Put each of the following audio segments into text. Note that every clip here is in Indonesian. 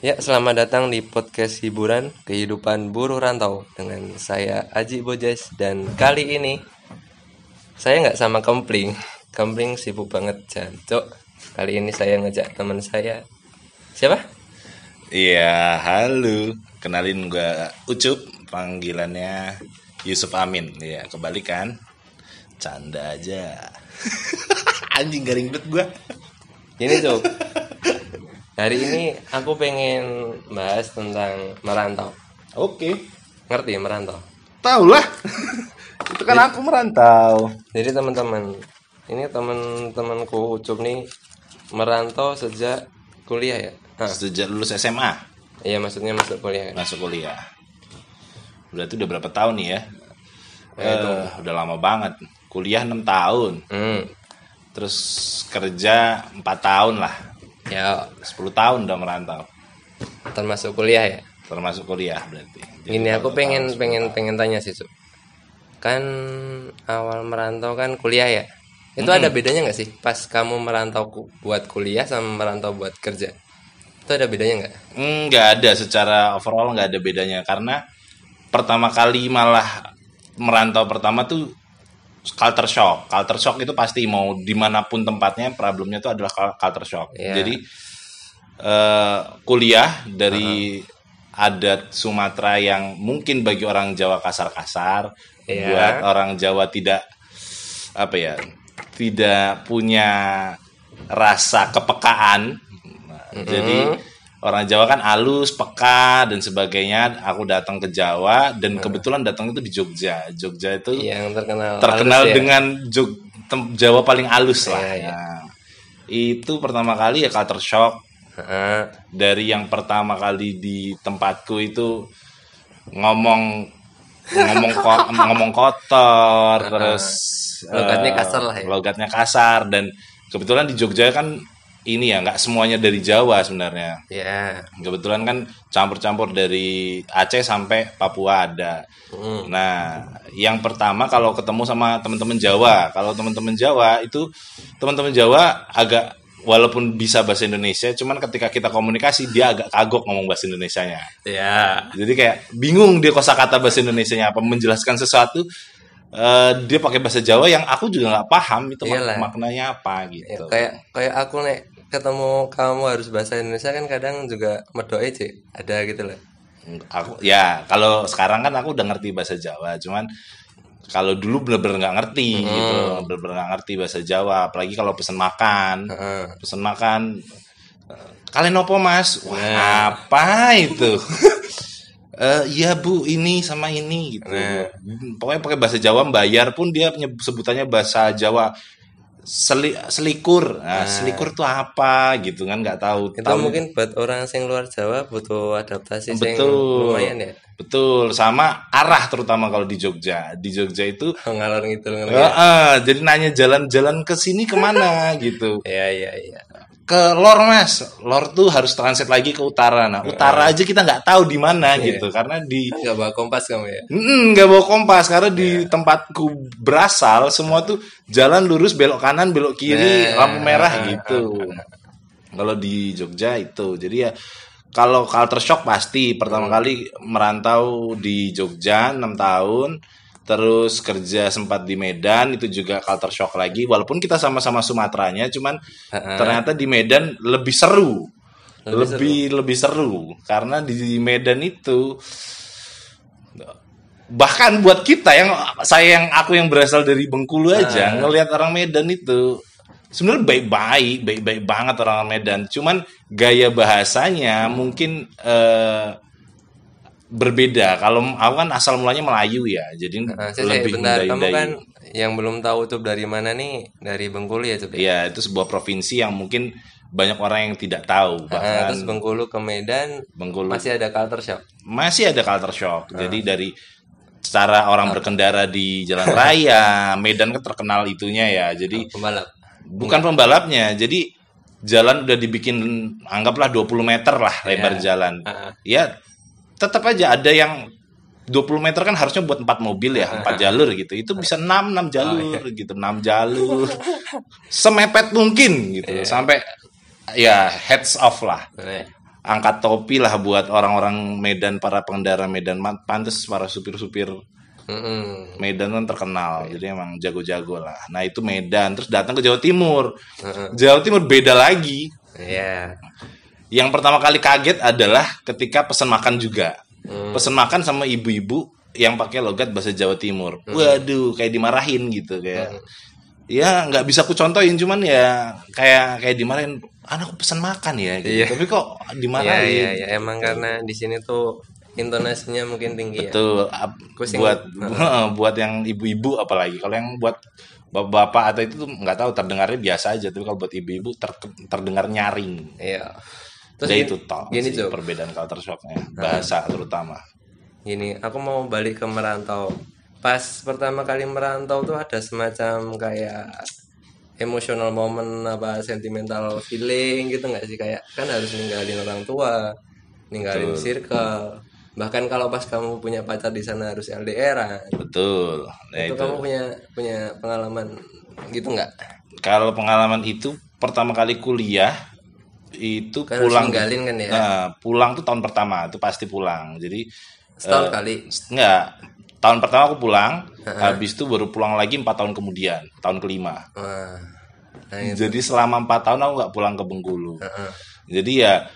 Ya, selamat datang di podcast hiburan kehidupan buruh rantau dengan saya Aji Bojes dan kali ini saya nggak sama Kempling. Kempling sibuk banget jancok. Kali ini saya ngejak teman saya. Siapa? Iya, halo. Kenalin gua Ucup, panggilannya Yusuf Amin. Iya, kebalikan. Canda aja. Anjing garing banget gua. Ini Cuk. Hari ini aku pengen bahas tentang merantau. Oke. Ngerti merantau? Tahu lah. Itu kan aku merantau. Jadi teman-teman, ini teman-temanku Ucup nih merantau sejak kuliah ya. Hah, Sejak lulus SMA iya maksudnya masuk kuliah. masuk kuliah. Berarti udah berapa tahun nih ya? Eh, udah lama banget. Kuliah 6 tahun. Hmm. Terus kerja 4 tahun lah. Ya, 10 tahun udah merantau. termasuk kuliah ya. Termasuk kuliah berarti. Jadi Ini aku kalau pengen tahun pengen pengen tanya sih, Cuk. Kan awal merantau kan kuliah ya. Itu ada bedanya nggak sih pas kamu merantau ku- buat kuliah sama merantau buat kerja? Itu ada bedanya nggak? nggak ada secara overall nggak ada bedanya karena pertama kali malah merantau pertama tuh culture shock. Culture shock itu pasti mau di mana pun tempatnya problemnya itu adalah cul- culture shock. Iya. Jadi eh, kuliah dari adat Sumatera yang mungkin bagi orang Jawa kasar-kasar, Iya. buat orang Jawa tidak apa ya, tidak punya rasa kepekaan. Nah, Jadi orang Jawa kan halus, peka dan sebagainya. Aku datang ke Jawa dan kebetulan datang itu di Jogja. Jogja itu Yang terkenal terkenal halus ya? dengan Jog, tem- Jawa paling halus lah. Iya, iya. Nah, itu pertama kali ya culture shock Heeh. dari yang pertama kali di tempatku itu ngomong ngomong ko- ngomong kotor terus Logatnya eh, kasar lah ya. logatnya kasar dan kebetulan di Jogja kan ini ya nggak semuanya dari Jawa sebenarnya Ya. kebetulan kan campur-campur dari Aceh sampai Papua ada. Hmm. Nah, yang pertama kalau ketemu sama teman-teman Jawa, kalau teman-teman Jawa itu teman-teman Jawa agak walaupun bisa bahasa Indonesia, cuman ketika kita komunikasi dia agak kagok ngomong bahasa Indonesianya. Ya. Jadi kayak bingung dia kosakata bahasa Indonesianya apa menjelaskan sesuatu eh, dia pakai bahasa Jawa yang aku juga nggak paham itu mak- Iyalah. maknanya apa Ya, gitu. kayak kayak aku nek ketemu kamu harus bahasa Indonesia kan kadang juga medoi sih ada gitu loh. Aku ya kalau sekarang kan aku udah ngerti bahasa Jawa cuman kalau dulu bener-bener nggak ngerti gitu bener-bener nggak ngerti bahasa Jawa apalagi kalau pesen makan. Heeh. pesen makan eh, kalian opo mas? Wah apa itu Eh iya bu ini sama ini gitu. Pokoknya pakai bahasa Jawa bayar pun dia sebutannya bahasa Jawa. Seli- selikur. Nah, selikur tuh apa gitu kan nggak tahu. Itu Tahu- mungkin buat orang yang luar Jawa butuh adaptasi sing Betul. lumayan ya. Betul, sama arah terutama kalau di Jogja. Di Jogja itu ngalor gitu ngerti eh, jadi nanya jalan-jalan ke sini ke mana gitu. ya ya ya Ke lor mas, lor tuh harus transit lagi ke utara. Nah utara aja kita nggak tahu di mana gitu, karena di nggak bawa kompas kamu ya? Mm, nggak bawa kompas karena di tempatku berasal semua tuh jalan lurus belok kanan belok kiri Nah. lampu merah gitu. Kalau di Jogja itu. Jadi ya kalau culture shock pasti. Pertama kali merantau di Jogja 6 tahun terus kerja sempat di Medan itu juga culture shock lagi. Walaupun kita sama-sama Sumateranya cuman ternyata di Medan lebih seru. Lebih lebih seru. Karena di Medan itu bahkan buat kita yang saya yang aku yang berasal dari Bengkulu aja ngelihat orang Medan itu sebenarnya baik-baik baik-baik banget orang Medan. Cuman gaya bahasanya mungkin eh, berbeda kalau aku kan asal mulanya Melayu ya jadi nah, saya, lebih bentar kamu kan yang belum tahu tuh dari mana nih dari Bengkulu ya coba ya itu sebuah provinsi yang mungkin banyak orang yang tidak tahu Nah, bahkan terus Bengkulu ke Medan Bengkulu masih ada culture shock masih ada culture shock. Ah. Jadi dari cara orang berkendara di jalan raya, Medan kan terkenal itunya ya. Jadi pembalap bukan pembalapnya. Jadi jalan udah dibikin anggaplah 20 meter lah lebar jalan. Ah. Ya tetap aja ada yang 20 meter kan harusnya buat empat mobil ya, empat jalur gitu. Itu bisa 6 6 jalur gitu, 6 jalur. Semepet mungkin gitu. Sampai ya heads off lah. Nah, angkat topi lah buat orang-orang Medan para pengendara Medan pantes para supir-supir. Medan kan terkenal jadi emang jago-jago lah nah itu Medan terus datang ke Jawa Timur. Jawa Timur beda lagi Iya. Yang pertama kali kaget adalah ketika pesan makan juga Hmm. pesan makan sama ibu-ibu yang pakai logat bahasa Jawa Timur waduh kayak dimarahin gitu kayak ya nggak bisa aku contohin cuman ya kayak kayak dimarahin anakku pesan makan ya gitu. Iya. tapi kok Iya, dimarahin iya, iya. Emang karena di sini tuh intonasinya mungkin tinggi ya. Betul. ap- Pusing. buat buat yang ibu-ibu apalagi kalau yang buat bapak-bapak atau itu tuh nggak tahu terdengarnya biasa aja tapi kalau buat ibu-ibu ter- terdengar nyaring Iya. Terus Terus itu toh gini, sih perbedaan culture shocknya bahasa terutama. Gini, aku mau balik ke merantau. Pas pertama kali merantau tuh ada semacam kayak emotional moment apa sentimental feeling gitu nggak sih? Kayak kan harus ninggalin orang tua, ninggalin circle. Bahkan kalau pas kamu punya pacar di sana harus LDR, betul. Nah itu itu. kamu punya punya pengalaman gitu nggak? kalau pengalaman itu pertama kali kuliah itu Kan harus pulang ninggalin kan ya? Nah, pulang tuh tahun pertama itu pasti pulang jadi Setahun eh, kali. Enggak. Tahun pertama aku pulang, habis itu baru pulang lagi empat tahun kemudian, tahun kelima. Nah, itu. Jadi selama empat tahun aku nggak pulang ke Bengkulu. Heeh. Jadi ya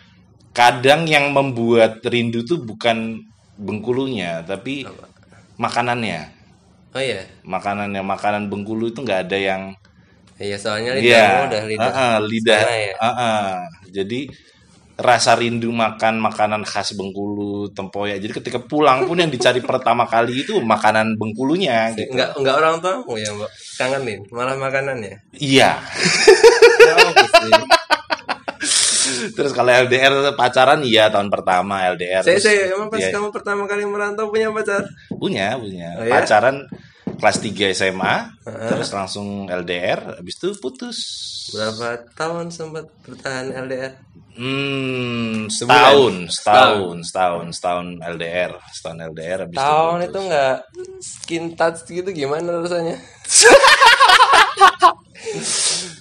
kadang yang membuat rindu tuh bukan Bengkulunya, tapi makanannya. Oh iya. Makanannya, makanan Bengkulu itu nggak ada yang Iya, soalnya Iya, udah lidah. heeh, lidah. sana ya. heeh. Jadi rasa rindu makan makanan khas Bengkulu, tempoyak. Jadi ketika pulang pun yang dicari pertama kali itu makanan Bengkulunya gitu. Enggak enggak orang tuamu ya, Mbak. Kangenin, malah makanannya. Iya. Ya. Terus kalau LDR pacaran iya tahun pertama LDR. Saya Terus- saya emang pas iya, kamu pertama kali merantau punya pacar. punya punya Oh, ya? pacaran kelas 3 SMA, terus langsung LDR, habis itu putus. Berapa tahun sempat bertahan LDR? Hmm, setahun, setahun, setahun, setahun LDR, setahun LDR habis Tahun itu. itu enggak skin touch gitu gimana rasanya?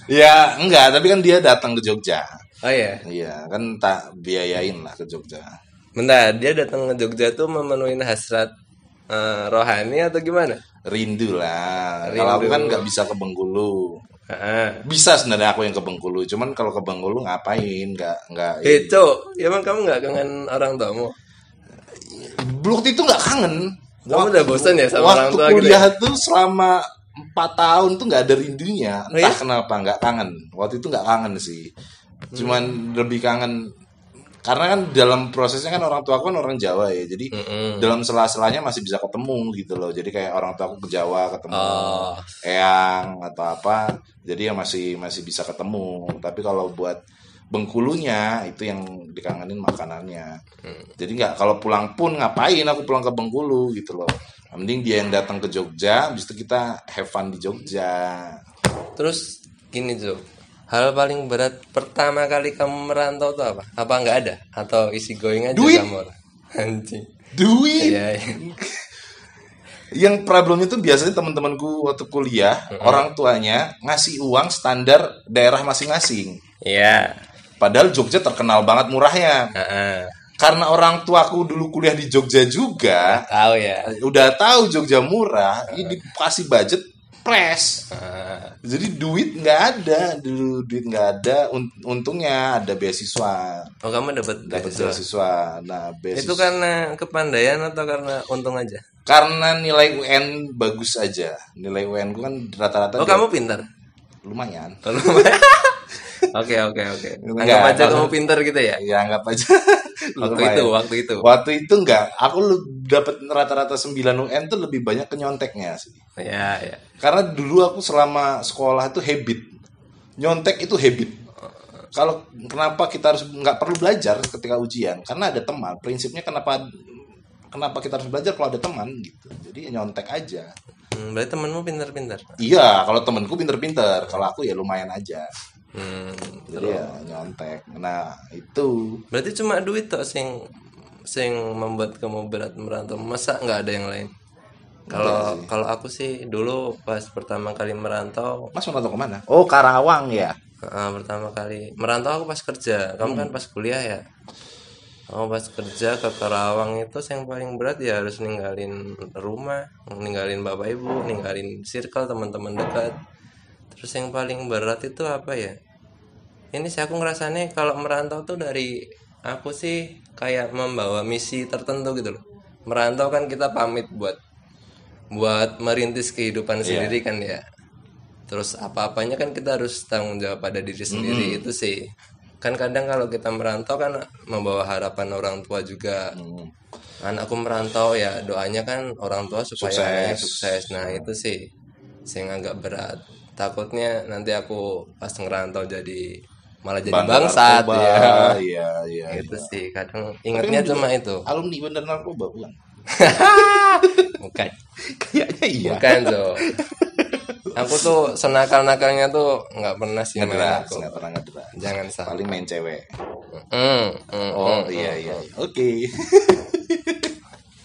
Ya, enggak, tapi kan dia datang ke Jogja. Oh iya. Iya, kan tak biayain lah ke Jogja. Bentar, dia datang ke Jogja tuh memenuhi hasrat eh, rohani atau gimana? Rindu lah. Kalau aku kan nggak bisa ke Bengkulu. Heeh. Bisa sebenarnya aku yang ke Bengkulu, cuman kalau ke Bengkulu ngapain? Nggak nggak. Eh, Cok, emang kamu nggak kangen orang tuamu? Waktu itu nggak kangen. Kamu udah bosan ya sama orang waktu tua gitu kuliah tuh selama empat tahun tuh nggak ada rindunya. Oh Entah ya? kenapa nggak kangen. Waktu itu nggak kangen sih. Cuman lebih kangen karena kan dalam prosesnya kan orang tua aku kan orang Jawa ya. Jadi Mm-mm. dalam sela-selanya masih bisa ketemu gitu loh. Jadi kayak orang tua aku ke Jawa ketemu Oh. Eyang atau apa. Jadi ya masih masih bisa ketemu. Tapi kalau buat Bengkulunya itu yang dikangenin makanannya. Jadi nggak kalau pulang pun ngapain aku pulang ke Bengkulu gitu loh. Mending dia yang datang ke Jogja, habis itu kita have fun di Jogja. Terus gini tuh, hal paling berat pertama kali kamu merantau tuh apa? Apa nggak ada? Atau isi going aja Duit. sama orang? Anjing. Duit. Iya, iya. Yang problemnya tuh biasanya teman-temanku waktu kuliah, orang tuanya ngasih uang standar daerah masing-masing. Iya. Padahal Jogja terkenal banget murahnya. Heeh. Karena orang tuaku dulu kuliah di Jogja juga, Tahu ya. udah tahu Jogja murah, ini dikasih budget pres. Heeh. Jadi duit nggak ada, dulu duit nggak ada. Un- Untungnya ada beasiswa, oh, kamu dapat dapat beasiswa. beasiswa. Nah, beasiswa. Itu karena kepandaian atau karena untung aja? karena nilai UN bagus aja. Nilai UN ku kan rata-rata Oh, kamu pintar. lumayan. Oh, lumayan. Oke, oke, oke. Anggap aja kamu pintar gitu ya. Ya anggap aja. Waktu itu, waktu itu. Waktu itu enggak, aku lu- dapat rata-rata 9 UN tuh lebih banyak ke nyonteknya sih. Ya, ya. Karena dulu aku selama sekolah itu habit. Nyontek itu habit. Kalau kenapa kita harus nggak perlu belajar ketika ujian? Karena ada teman. Prinsipnya kenapa kenapa kita harus belajar kalau ada teman gitu. Jadi ya nyontek aja. Hmm, berarti temenmu pintar-pintar. Iya, kalau temanku pinter-pinter. Kalau aku ya lumayan aja. Hmm. Jadi ya nyontek. Nah, itu Berarti cuma duit tuh sing sing membuat kamu berat merantau. Masa nggak ada yang lain? Kalau kalau aku sih dulu pas pertama kali merantau, Mas nonton ke mana? Oh, Karawang ya. eh, pertama kali merantau aku pas kerja. Kamu kan pas kuliah ya. Oh pas kerja ke Karawang itu yang paling berat ya harus ninggalin rumah, ninggalin bapak ibu, ninggalin circle teman-teman dekat. Terus yang paling berat itu apa ya? Ini sih aku ngerasanya kalau merantau tuh dari aku sih kayak membawa misi tertentu gitu loh. Merantau kan kita pamit buat buat merintis kehidupan sendiri kan ya. Terus apa-apanya kan kita harus tanggung jawab pada diri sendiri itu sih. Kan kadang kalau kita merantau kan membawa harapan orang tua juga. Hmm. Anakku merantau ya doanya kan orang tua supaya Sukses. sukses. Nah itu sih yang agak berat. Takutnya nanti aku pas ngerantau jadi malah jadi Bandar bangsat narkoba, ya. iya iya Itu sih kadang ingatnya cuma itu. alumni bandar narkoba bukan Bukan. kayaknya iya Bukan so. Aku tuh senakal-nakalnya tuh nggak pernah sih narkoba. nggak pernah ngederas Jangan salah. paling main cewek Hmm, hmm, oh hmm, iya iya oke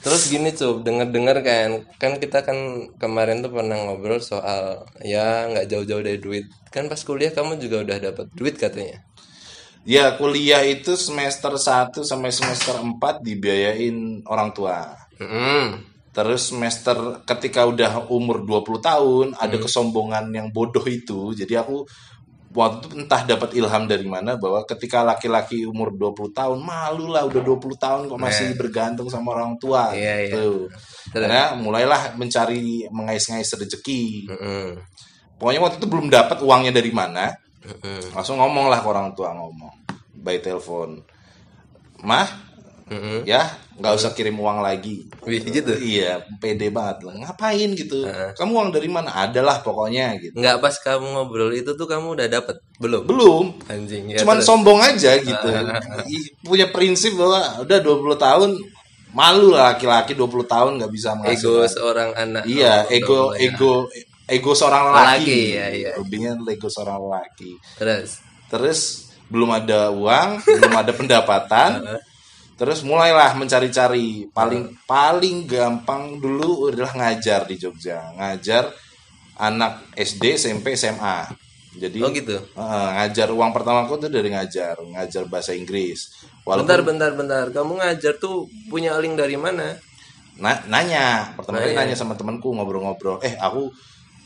Terus gini cup, denger-denger kan, kan kita kan kemarin tuh pernah ngobrol soal ya nggak jauh-jauh dari duit. Kan pas kuliah kamu juga udah dapat duit katanya. ya kuliah itu semester 1 sampai semester 4 dibiayain orang tua Hmm, Terus semester ketika udah umur 20 tahun ada Hmm. kesombongan yang bodoh itu. Jadi aku waktu itu entah dapat ilham dari mana bahwa ketika laki-laki umur 20 tahun malu lah udah 20 tahun kok masih bergantung sama orang tua Iya, iya. gitu. Karena mulailah mencari mengais-ngais rezeki. hmm, Pokoknya waktu itu belum dapat uangnya dari mana. hmm, Langsung ngomong lah ke orang tua ngomong by telepon. Mah, hmm. ya nggak usah kirim uang lagi. Wih, gitu. Iya, pede banget lah. Ngapain gitu? Kamu uang dari mana? Adalah pokoknya gitu. Nggak pas kamu ngobrol itu tuh kamu udah dapat belum? Belum. Anjing ya. Cuman terus. sombong aja gitu. I- Punya prinsip bahwa udah 20 tahun malu lah laki-laki 20 tahun nggak bisa ego menghasilkan. seorang anak. Iya, Oh, ego udah mulai. ego ego seorang lelaki. ya, iya. Lebihnya ego seorang lelaki. Terus. Terus belum ada uang, belum ada pendapatan. Terus mulailah mencari-cari. Paling paling gampang dulu adalah ngajar di Jogja. Ngajar anak SD, SMP, SMA. Jadi Oh gitu. eh, ngajar uang pertama aku tuh dari ngajar, ngajar bahasa Inggris. Walaupun Bentar, bentar, bentar. Kamu ngajar tuh punya link dari mana? na- nanya, pertama kali Nanya. nanya sama temanku ngobrol-ngobrol, "Eh, aku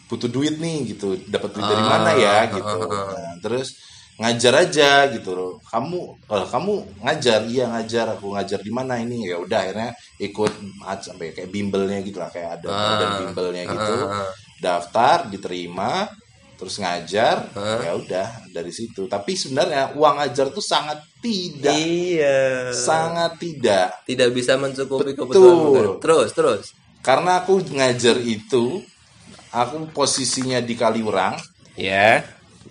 butuh duit nih gitu. Dapat duit dari Ah, mana ya?" ah, gitu. ah, ah. Nah, terus ngajar aja gitu loh. Kamu oh, kamu ngajar, iya ngajar. Aku ngajar di mana ini? Ya udah akhirnya ikut ah, sampai kayak bimbelnya gitu lah, kayak ada Ah, dan bimbelnya gitu. ah, ah. Daftar, diterima, terus ngajar. Ya udah dari situ. Tapi sebenarnya uang ngajar tuh sangat tidak Iya. sangat tidak Tidak bisa mencukupi Betul. kebutuhan. Terus, terus. karena aku ngajar itu aku posisinya di Kaliurang Ya.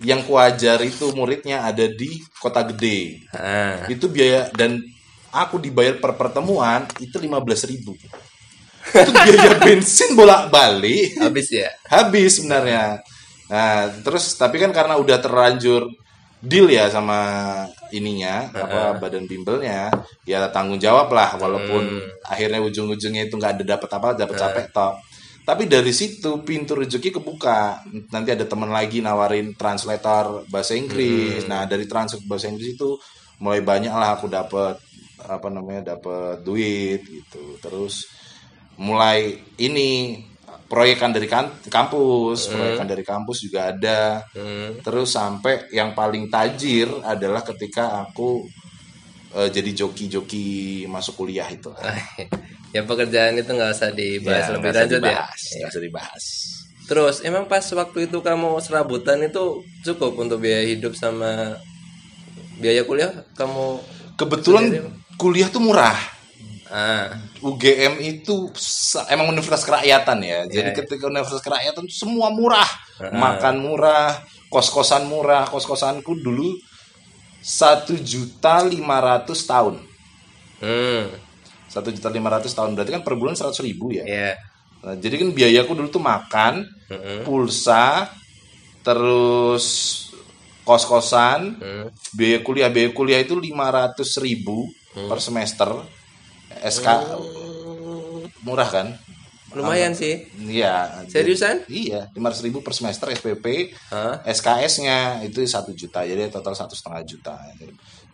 Yang kuajar itu muridnya ada di kota gede. Ah. itu biaya dan aku dibayar per pertemuan itu 15.000 ribu. Itu biaya bensin bolak balik Habis ya. habis sebenarnya. Nah terus tapi kan karena udah terlanjur deal ya sama ininya apa badan bimbelnya ya tanggung jawab lah walaupun akhirnya ujung-ujungnya itu nggak ada dapat apa dapat capek toh tapi dari situ pintu rezeki kebuka nanti ada teman lagi nawarin translator bahasa Inggris nah dari translate bahasa Inggris itu mulai banyak lah aku dapat apa namanya dapat duit gitu terus mulai ini proyekan dari kan- kampus, proyekan dari kampus juga ada. Hmm. Terus sampai yang paling tajir adalah ketika aku eh, jadi joki-joki masuk kuliah itu. ya pekerjaan itu nggak usah dibahas Ya, lebih lanjut ya. dibahas, nggak usah dibahas. Terus emang pas waktu itu kamu serabutan itu cukup untuk biaya hidup sama biaya kuliah kamu Kebetulan kuliah tuh murah. ah UGM itu emang universitas kerakyatan ya. Jadi Iya. ketika universitas kerakyatan semua murah. Makan murah, kos-kosan murah. Kos-kosanku dulu satu juta lima ratus tahun. hmm satu juta lima ratus tahun berarti kan per bulan seratus ribu ya. ya Nah, jadi kan biayaku dulu tuh makan, pulsa, terus kos-kosan, Hmm. biaya kuliah biaya kuliah itu lima ratus ribu per semester. SK murah kan? lumayan sih Iya. Seriusan? Iya, lima ribu per semester SPP. Hah? SKS-nya itu satu juta, jadi total satu setengah juta.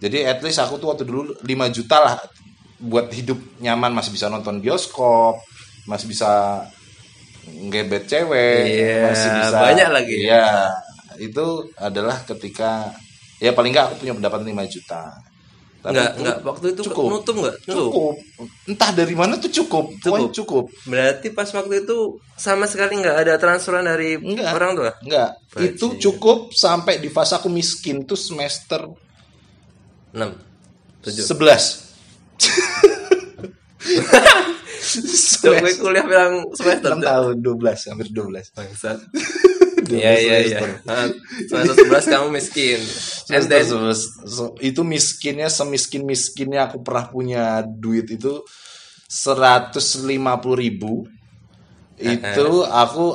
Jadi at least aku tuh waktu dulu 5 juta lah buat hidup nyaman, masih bisa nonton bioskop, masih bisa ngebet cewek, Iya, masih bisa banyak lagi. Iya, itu adalah ketika ya paling nggak aku punya pendapatan 5 juta. Tapi Enggak, itu enggak waktu itu cukup. nutup enggak? Cukup. Entah dari mana tuh cukup. Pokoknya cukup. Berarti pas waktu itu sama sekali nggak ada transferan dari Enggak. orang tua? Enggak. Bajingan. Itu cukup sampai di fase aku miskin tuh semester 6. 7. 11. Gue kuliah bilang semester. 6 tahun 12 hampir 12 Bangsat. 12 Iya iya iya. semester. 11 kamu miskin. And Semester then 11. So, itu miskinnya semiskin miskinnya aku pernah punya duit itu 150 ribu itu aku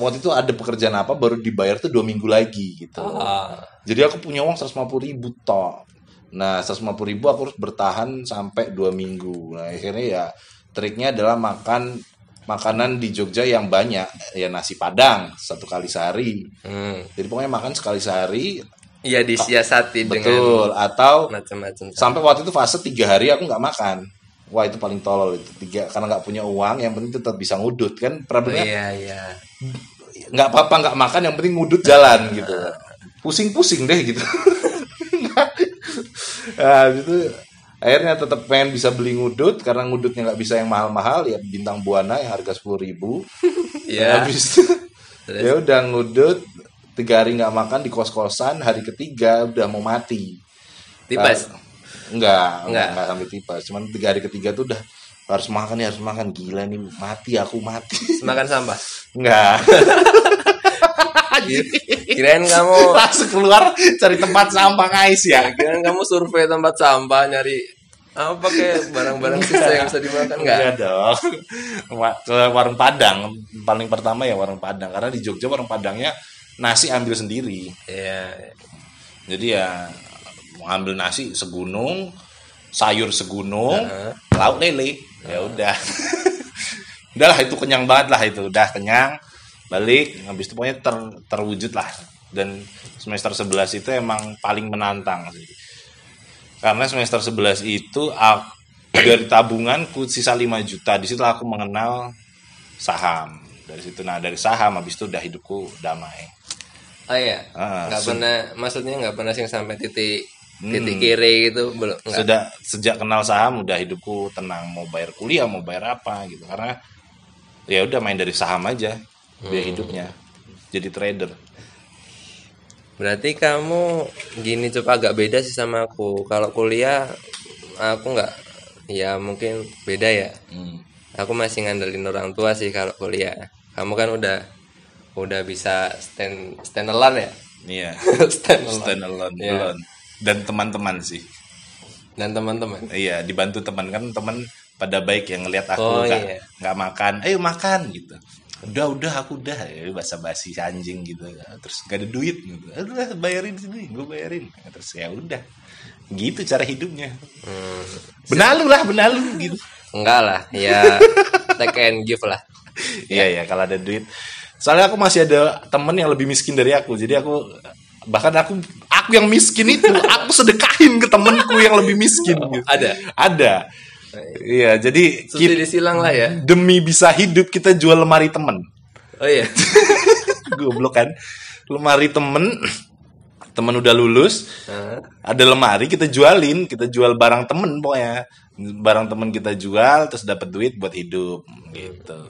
waktu itu ada pekerjaan apa baru dibayar tuh dua minggu lagi gitu Ah, jadi aku punya uang 150 ribu toh nah 150 ribu aku harus bertahan sampai dua minggu. Nah akhirnya ya triknya adalah makan makanan di Jogja yang banyak. Ya nasi padang satu kali sehari. Hmm. jadi pokoknya makan sekali sehari. Iya disiasati dengan betul atau macam-macam. sampai waktu itu fase tiga hari aku nggak makan. Wah itu paling tolol itu. Tiga karena nggak punya uang yang penting tetap bisa ngudut kan? Problemnya Iya iya. nggak apa-apa nggak makan yang penting ngudut jalan gitu. Pusing-pusing deh gitu nah itu akhirnya tetap pengen bisa beli ngudut karena ngudutnya nggak bisa yang mahal-mahal ya bintang buana yang harga sepuluh ribu Iya. habis ya udah ngudut tiga hari nggak makan di kos-kosan hari ketiga udah mau mati Tipes. Nah, enggak, enggak, Enggak. enggak sampai tipes. Cuman tiga hari ketiga tuh udah harus makan ya harus makan gila nih mati aku mati. Makan sampah. Enggak. Kirain kamu Langsung keluar cari tempat sampah ngais ya. kirain kamu survei tempat sampah nyari apa pakai barang-barang sisa yang bisa dimakan enggak? Enggak dong. Ke warung Padang paling pertama ya warung Padang karena di Jogja warung Padangnya nasi ambil sendiri. Iya. Jadi ya mau ambil nasi segunung, sayur segunung, Heeh. lauk lele. Ya udah. Udahlah itu kenyang banget lah itu. Udah kenyang. Balik habis itu pokoknya ter- terwujud lah. Dan semester 11 itu emang paling menantang sih. Karena semester 11 itu aku, dari tabunganku sisa 5 juta. Di situ aku mengenal saham. Dari situ nah dari saham habis itu udah hidupku damai. Oh iya. Ah, Enggak se- pernah maksudnya enggak pernah sing sampai titik Hmm. titik kiri gitu belum enggak. sudah sejak kenal saham udah hidupku tenang mau bayar kuliah mau bayar apa gitu karena ya udah main dari saham aja biaya hidupnya jadi trader Berarti kamu gini coba agak beda sih sama aku. Kalau kuliah aku nggak ya mungkin beda ya. Hmm. Aku masih ngandelin orang tua sih kalau kuliah. Kamu kan udah udah bisa stand stand alone ya. iya stand alone. stand alone Iya. alone. dan teman-teman sih Dan teman-teman. iya dibantu teman kan teman pada baik yang ngelihat aku Oh, nggak iya. nggak makan ayo makan gitu udah udah aku udah ya basa basi anjing gitu terus gak ada duit gitu udah bayarin sini gue bayarin terus ya udah gitu cara hidupnya Hmm. benalu lah benalu gitu Enggak lah, ya take and give lah. Iya ya kalau ada duit. Soalnya aku masih ada temen yang lebih miskin dari aku. Jadi aku bahkan aku aku yang miskin itu aku sedekahin ke temenku yang lebih miskin. gitu. Ada. Ada. Iya, jadi Subsidi kita, silang lah ya. demi bisa hidup kita jual lemari temen. Oh iya. Goblok kan? Lemari temen temen udah lulus, Hah? ada lemari kita jualin, kita jual barang temen pokoknya. Barang temen kita jual terus dapat duit buat hidup gitu.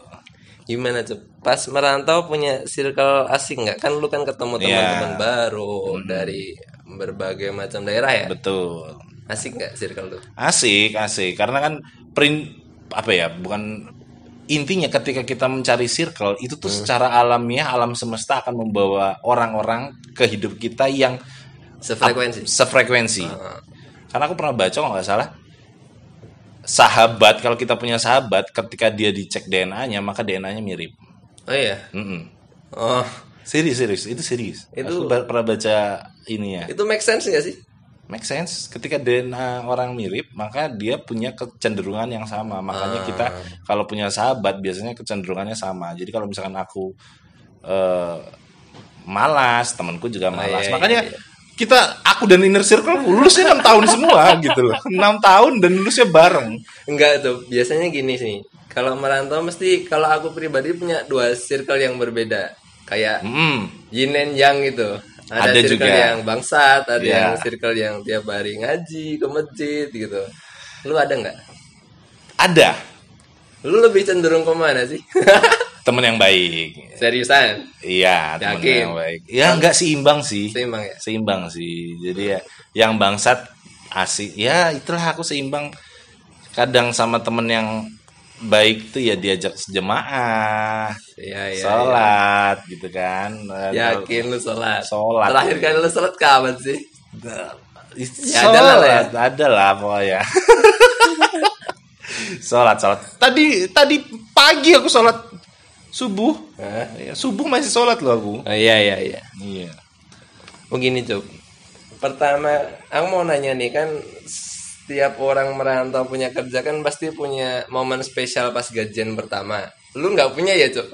Gimana tuh? Pas merantau punya circle asing nggak? Kan lu kan ketemu Iya. teman-teman baru dari berbagai macam daerah ya. Betul. Asik nggak circle lu? Asik, asik. Karena kan print apa ya? Bukan intinya ketika kita mencari circle itu tuh secara alamiah alam semesta akan membawa orang-orang ke hidup kita yang Sefrekuensi. sefrekuensi. Heeh. Karena aku pernah baca kalau nggak salah sahabat kalau kita punya sahabat ketika dia dicek DNA-nya maka DNA-nya mirip. Oh iya. Mm-mm. Oh, Serius, serius, itu serius. Itu- Aku pernah baca ini ya. itu make sense nggak sih? Make sense ketika DNA orang mirip maka dia punya kecenderungan yang sama makanya kita Ah. kalau punya sahabat biasanya kecenderungannya sama jadi kalau misalkan aku eh, malas temanku juga malas iya, makanya iya, iya. kita aku dan inner circle lulusnya enam tahun semua gitu loh enam tahun dan lulusnya bareng Enggak tuh, biasanya gini sih. Kalau merantau mesti kalau aku pribadi punya dua circle yang berbeda. Kayak Hmm, yin and yang gitu. Ada, Ada circle juga. yang bangsat, ada Iya. yang circle yang tiap hari ngaji ke masjid gitu. Lu ada nggak? ada Lu lebih cenderung ke mana sih? temen yang baik Seriusan? iya temen Yakin? yang baik ya nggak seimbang sih Seimbang ya? seimbang sih jadi ya yang bangsat asik ya itulah aku seimbang kadang sama temen yang baik tuh ya diajak jemaah Iya, iya. sholat gitu kan. Yakin lu sholat? Sholat. Terakhir kali lu sholat kapan sih? ya, ada lah ya. ada lah pokoknya sholat sholat tadi tadi pagi aku sholat subuh? Ya, subuh masih sholat loh aku Oh iya iya iya. iya Begini Cuk. Pertama, aku mau nanya nih kan setiap orang merantau punya kerja kan pasti punya momen spesial pas gajian pertama. Lu nggak punya ya Cuk?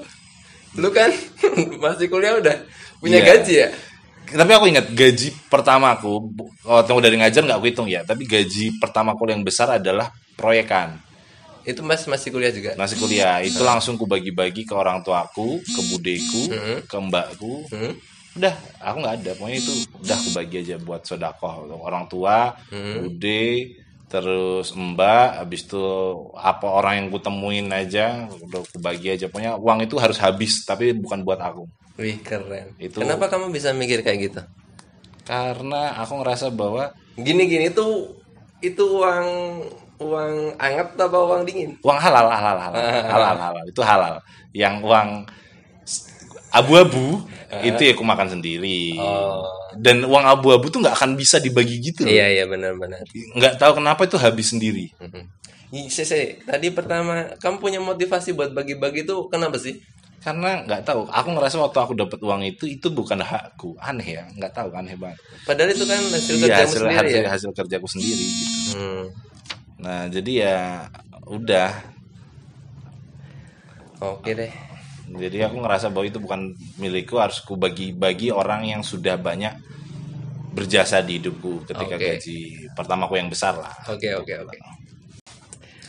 Lu kan masih kuliah udah punya Iya. gaji ya? tapi aku ingat gaji pertama aku kalau tunggu dari ngajar nggak aku hitung ya tapi gaji pertama aku yang besar adalah proyekan Itu mas masih kuliah juga? masih kuliah itu langsung ku bagi-bagi ke orang tuaku ke budeku Hmm. ke mbakku Hmm? udah aku nggak ada pokoknya itu udah aku bagi aja buat sodakoh orang tua Hmm. bude terus mbak habis itu apa orang yang ku temuin aja udah aku bagi aja pokoknya uang itu harus habis tapi bukan buat aku Wih keren. Itu- Kenapa kamu bisa mikir kayak gitu? karena aku ngerasa bahwa Gini-gini tuh itu uang uang anget apa uang dingin? uang halal halal halal halal halal itu halal yang uang abu-abu itu ya aku makan sendiri Oh. dan uang abu-abu tuh nggak akan bisa dibagi gitu. Iya iya benar-benar. nggak tahu kenapa itu habis sendiri Sese, tadi pertama kamu punya motivasi buat bagi-bagi itu kenapa sih? karena nggak tahu aku ngerasa waktu aku dapat uang itu itu bukan hakku aneh ya nggak tahu aneh banget Padahal itu kan hasil iya kerjamu hasil sendiri hasil, ya. hasil kerjaku sendiri gitu. Hmm. nah jadi ya udah Oke deh. Jadi aku ngerasa bahwa itu bukan milikku harus ku bagi-bagi orang yang sudah banyak berjasa di hidupku ketika Oke. gaji pertamaku yang besar lah Oke oke oke.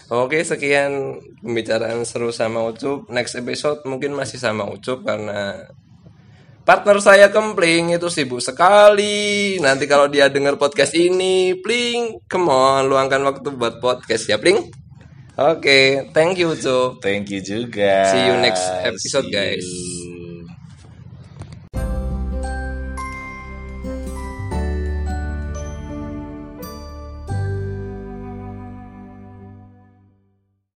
Oke sekian pembicaraan seru sama Ucup. Next episode mungkin masih sama Ucup karena partner saya Kempling itu sibuk sekali. Nanti kalau dia dengar podcast ini, Pling, come on, luangkan waktu buat podcast ya, Pling. Oke, thank you Ucup. thank you juga See you next episode, See guys. you.